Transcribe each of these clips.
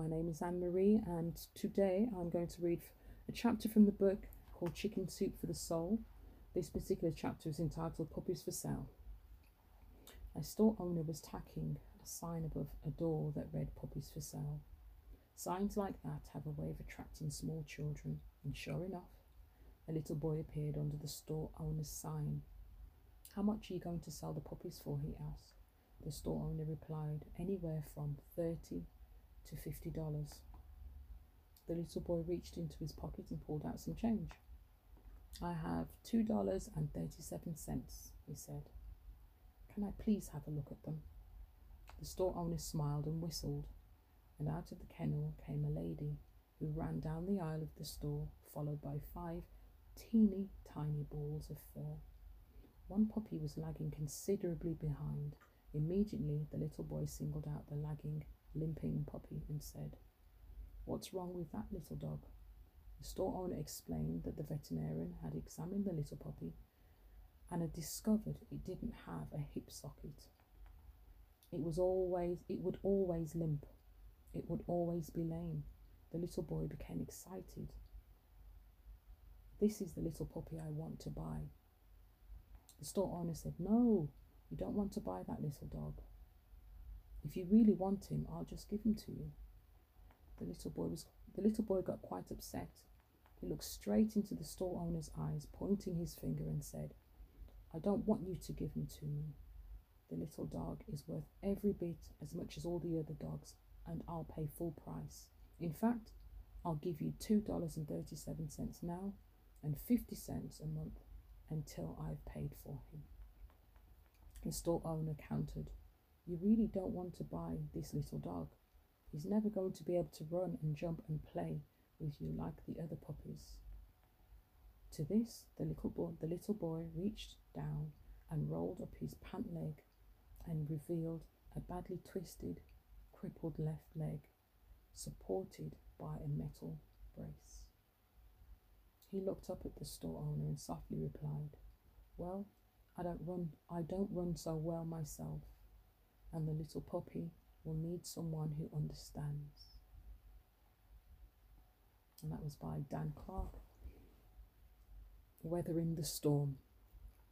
My name is Anne Marie, and today I'm going to read a chapter from the book called Chicken Soup for the Soul. This particular chapter is entitled Puppies for Sale. A store owner was tacking a sign above a door that read Puppies for Sale. Signs like that have a way of attracting small children, and sure enough, a little boy appeared under the store owner's sign. How much are you going to sell the puppies for? he asked. The store owner replied, Anywhere from thirty to fifty dollars. The little boy reached into his pocket and pulled out some change. I have two dollars and thirty seven cents, he said. Can I please have a look at them? The store owner smiled and whistled, and out of the kennel came a lady who ran down the aisle of the store, followed by five teeny tiny balls of fur. One puppy was lagging considerably behind. Immediately, the little boy singled out the lagging, limping puppy and said, What's wrong with that little dog? The store owner explained that the veterinarian had examined the little puppy and had discovered it didn't have a hip socket. It was always it would always limp. It would always be lame. The little boy became excited. This is the little puppy I want to buy. The store owner said, No, you don't want to buy that little dog. If you really want him, I'll just give him to you. The little boy was the little boy got quite upset. He looked straight into the store owner's eyes, pointing his finger and said, I don't want you to give him to me. The little dog is worth every bit as much as all the other dogs, and I'll pay full price. In fact, I'll give you $2.37 now and 50 cents a month until I've paid for him. The store owner countered, You really don't want to buy this little dog. He's never going to be able to run and jump and play with you like the other puppies. To this, the little boy, the little boy reached down and rolled up his pant leg and revealed a badly twisted, crippled left leg supported by a metal brace. He looked up at the store owner and softly replied, Well, I don't run I don't run so well myself, and the little puppy will need someone who understands. And that was by Dan Clark. Weathering the Storm.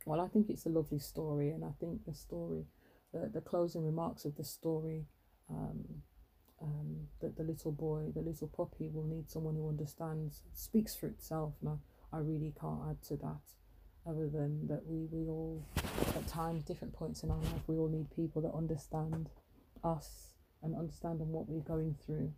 Well, I think it's a lovely story, and I think the story, the, the closing remarks of the story, um, um, that the little boy, the little puppy will need someone who understands, speaks for itself, and I, I really can't add to that other than that we, we all, at times, different points in our life, we all need people that understand us and understand what we're going through.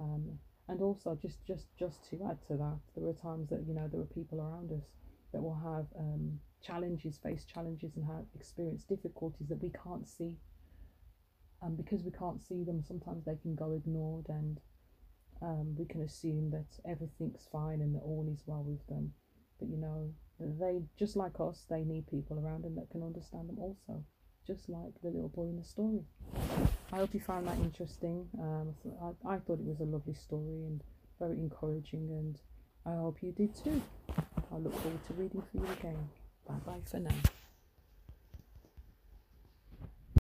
Um, and also, just, just, just to add to that, there are times that, you know, there are people around us that will have um, challenges, face challenges, and have experienced difficulties that we can't see. And because we can't see them, sometimes they can go ignored, and um, we can assume that everything's fine and that all is well with them. But you know, they just like us, they need people around them that can understand them also, just like the little boy in the story. I hope you found that interesting. Um, I, I thought it was a lovely story and very encouraging, and I hope you did too. I look forward to reading for you again. Bye bye for now.